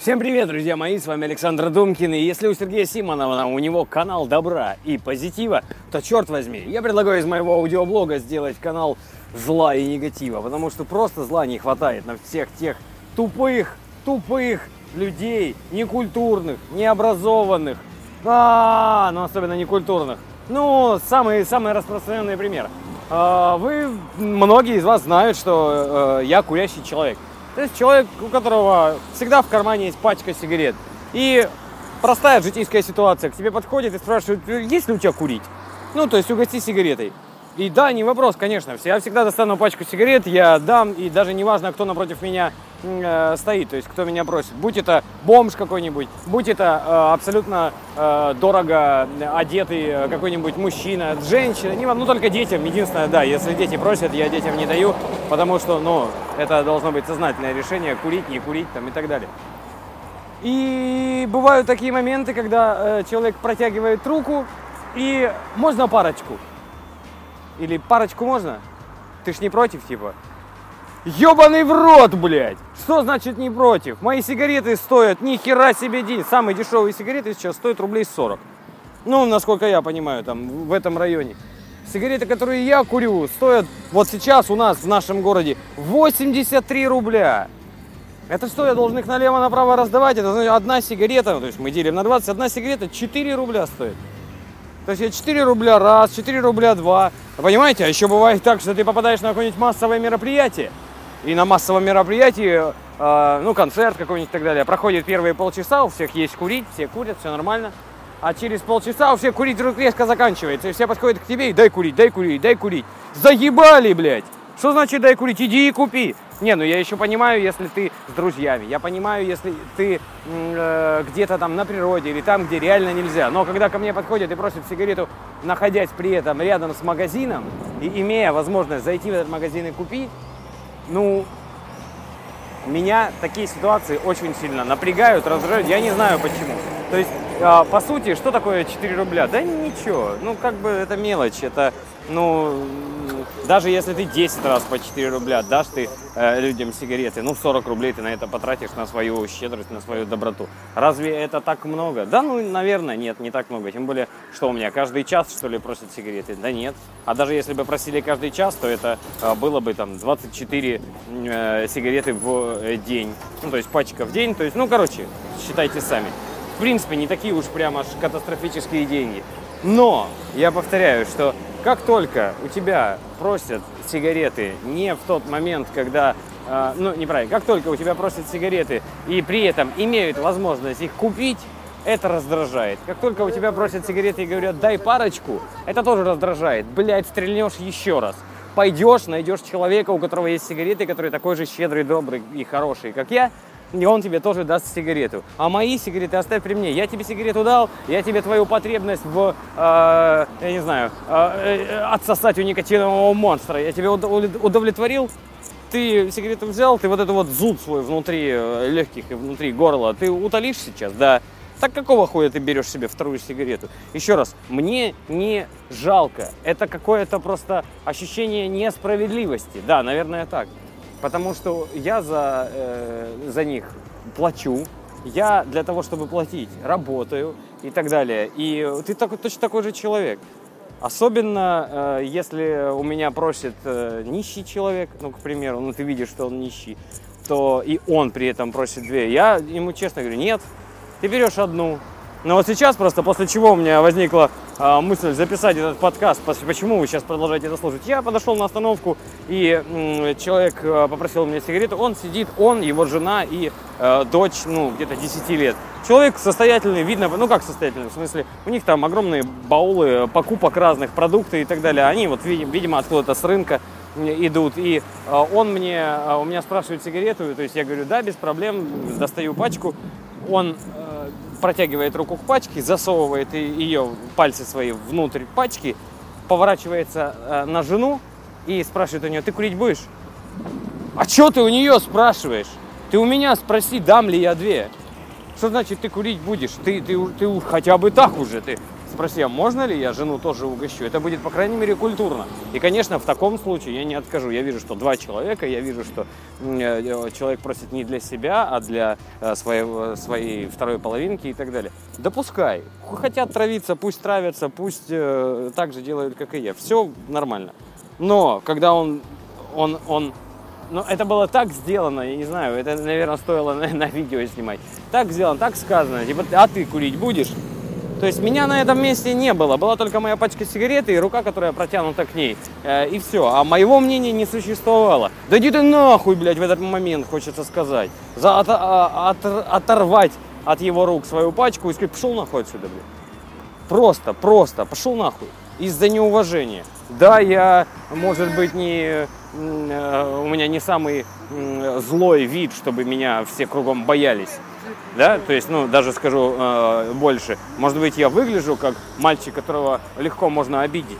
Всем привет, друзья мои, с вами Александр Думкин. И если у Сергея Симонова у него канал добра и позитива, то черт возьми, я предлагаю из моего аудиоблога сделать канал зла и негатива, потому что просто зла не хватает на всех тех тупых, тупых людей, некультурных, необразованных, а, ну особенно некультурных. Ну, самый, самый распространенный пример. А, вы, многие из вас знают, что э, я курящий человек. То есть человек, у которого всегда в кармане есть пачка сигарет. И простая житейская ситуация. К тебе подходит и спрашивает, есть ли у тебя курить? Ну, то есть угости сигаретой. И да, не вопрос, конечно. Я всегда достану пачку сигарет, я дам, и даже не важно, кто напротив меня э, стоит, то есть кто меня просит. Будь это бомж какой-нибудь, будь это э, абсолютно э, дорого одетый э, какой-нибудь мужчина, женщина, не, ну только детям. Единственное, да, если дети просят, я детям не даю, потому что, ну, это должно быть сознательное решение, курить, не курить там и так далее. И бывают такие моменты, когда э, человек протягивает руку, и можно парочку. Или парочку можно? Ты ж не против, типа? Ёбаный в рот, блядь! Что значит не против? Мои сигареты стоят ни хера себе день. Самые дешевые сигареты сейчас стоят рублей 40. Ну, насколько я понимаю, там, в этом районе. Сигареты, которые я курю, стоят вот сейчас у нас в нашем городе 83 рубля. Это что, я должен их налево-направо раздавать? Это значит, одна сигарета, то есть мы делим на 20, одна сигарета 4 рубля стоит. То есть я 4 рубля раз, 4 рубля два. Понимаете, а еще бывает так, что ты попадаешь на какое-нибудь массовое мероприятие. И на массовом мероприятии, э, ну, концерт какой-нибудь и так далее, проходит первые полчаса, у всех есть курить, все курят, все нормально. А через полчаса у всех курить вдруг резко заканчивается. И все подходят к тебе и дай курить, дай курить, дай курить. Заебали, блядь! Что значит дай курить? Иди и купи. Не, ну я еще понимаю, если ты с друзьями. Я понимаю, если ты э, где-то там на природе или там, где реально нельзя. Но когда ко мне подходят и просят сигарету, находясь при этом рядом с магазином и имея возможность зайти в этот магазин и купить, ну, меня такие ситуации очень сильно напрягают, раздражают. Я не знаю почему. То есть, э, по сути, что такое 4 рубля? Да ничего. Ну, как бы это мелочь. Это, ну, даже если ты 10 раз по 4 рубля дашь ты э, людям сигареты, ну 40 рублей ты на это потратишь, на свою щедрость, на свою доброту. Разве это так много? Да, ну, наверное, нет, не так много. Тем более, что у меня каждый час, что ли, просят сигареты? Да нет. А даже если бы просили каждый час, то это э, было бы там 24 э, сигареты в э, день. Ну, то есть пачка в день. То есть, ну, короче, считайте сами. В принципе, не такие уж прям аж катастрофические деньги. Но, я повторяю, что как только у тебя просят сигареты не в тот момент, когда, э, ну, неправильно, как только у тебя просят сигареты и при этом имеют возможность их купить, это раздражает. Как только у тебя просят сигареты и говорят, дай парочку, это тоже раздражает. Блять, стрельнешь еще раз. Пойдешь, найдешь человека, у которого есть сигареты, который такой же щедрый, добрый и хороший, как я, и он тебе тоже даст сигарету. А мои сигареты оставь при мне. Я тебе сигарету дал, я тебе твою потребность в, э, я не знаю, э, э, отсосать у никотинового монстра, я тебе удовлетворил, ты сигарету взял, ты вот этот вот зуд свой внутри э, легких и внутри горла, ты утолишь сейчас, да? Так какого хуя ты берешь себе вторую сигарету? Еще раз, мне не жалко. Это какое-то просто ощущение несправедливости. Да, наверное, так. Потому что я за, э, за них плачу, я для того, чтобы платить, работаю и так далее. И ты такой, точно такой же человек. Особенно, э, если у меня просит э, нищий человек, ну, к примеру, ну, ты видишь, что он нищий, то и он при этом просит две. Я ему честно говорю, нет, ты берешь одну, но вот сейчас просто, после чего у меня возникла э, мысль записать этот подкаст, почему вы сейчас продолжаете это слушать, я подошел на остановку, и человек э, попросил у меня сигарету, он сидит, он, его жена и э, дочь, ну, где-то 10 лет. Человек состоятельный, видно, ну как состоятельный, в смысле, у них там огромные баулы покупок разных продуктов и так далее. Они вот, видимо, откуда-то с рынка идут. И э, он мне, у меня спрашивает сигарету, то есть я говорю, да, без проблем, достаю пачку. Он протягивает руку к пачке, засовывает ее пальцы свои внутрь пачки, поворачивается э, на жену и спрашивает у нее, ты курить будешь? А что ты у нее спрашиваешь? Ты у меня спроси, дам ли я две. Что значит ты курить будешь? Ты, ты, ты хотя бы так уже, ты спроси, а можно ли я жену тоже угощу? Это будет, по крайней мере, культурно. И, конечно, в таком случае я не откажу. Я вижу, что два человека, я вижу, что э, человек просит не для себя, а для э, своего, своей второй половинки и так далее. Допускай. Хотят травиться, пусть травятся, пусть э, так же делают, как и я. Все нормально. Но когда он, он, он но это было так сделано, я не знаю, это, наверное, стоило на, на видео снимать. Так сделано, так сказано, типа, а ты курить будешь? То есть меня на этом месте не было, была только моя пачка сигарет и рука, которая протянута к ней. Э, и все, а моего мнения не существовало. Да иди ты нахуй, блядь, в этот момент, хочется сказать. За, от, а, от, оторвать от его рук свою пачку и сказать, пошел нахуй отсюда, блядь. Просто, просто, пошел нахуй. Из-за неуважения. Да, я, может быть, не Э, у меня не самый злой вид, чтобы меня все кругом боялись. Да, то есть, ну, даже скажу э, больше. Может быть, я выгляжу как мальчик, которого легко можно обидеть.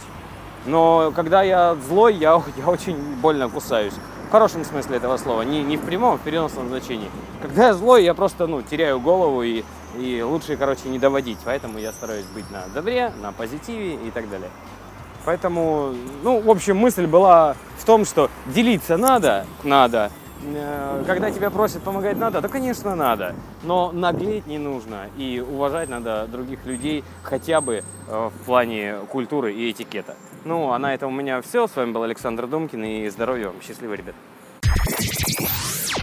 Но когда я злой, я, я очень больно кусаюсь. В хорошем смысле этого слова, не, не в прямом, а в переносном значении. Когда я злой, я просто, ну, теряю голову и, и лучше, короче, не доводить. Поэтому я стараюсь быть на добре, на позитиве и так далее. Поэтому, ну, в общем, мысль была в том, что делиться надо, надо. Э, когда тебя просят помогать надо, да, конечно, надо. Но наглеть не нужно. И уважать надо других людей хотя бы э, в плане культуры и этикета. Ну, а на этом у меня все. С вами был Александр Думкин и здоровья вам. Счастливо, ребят.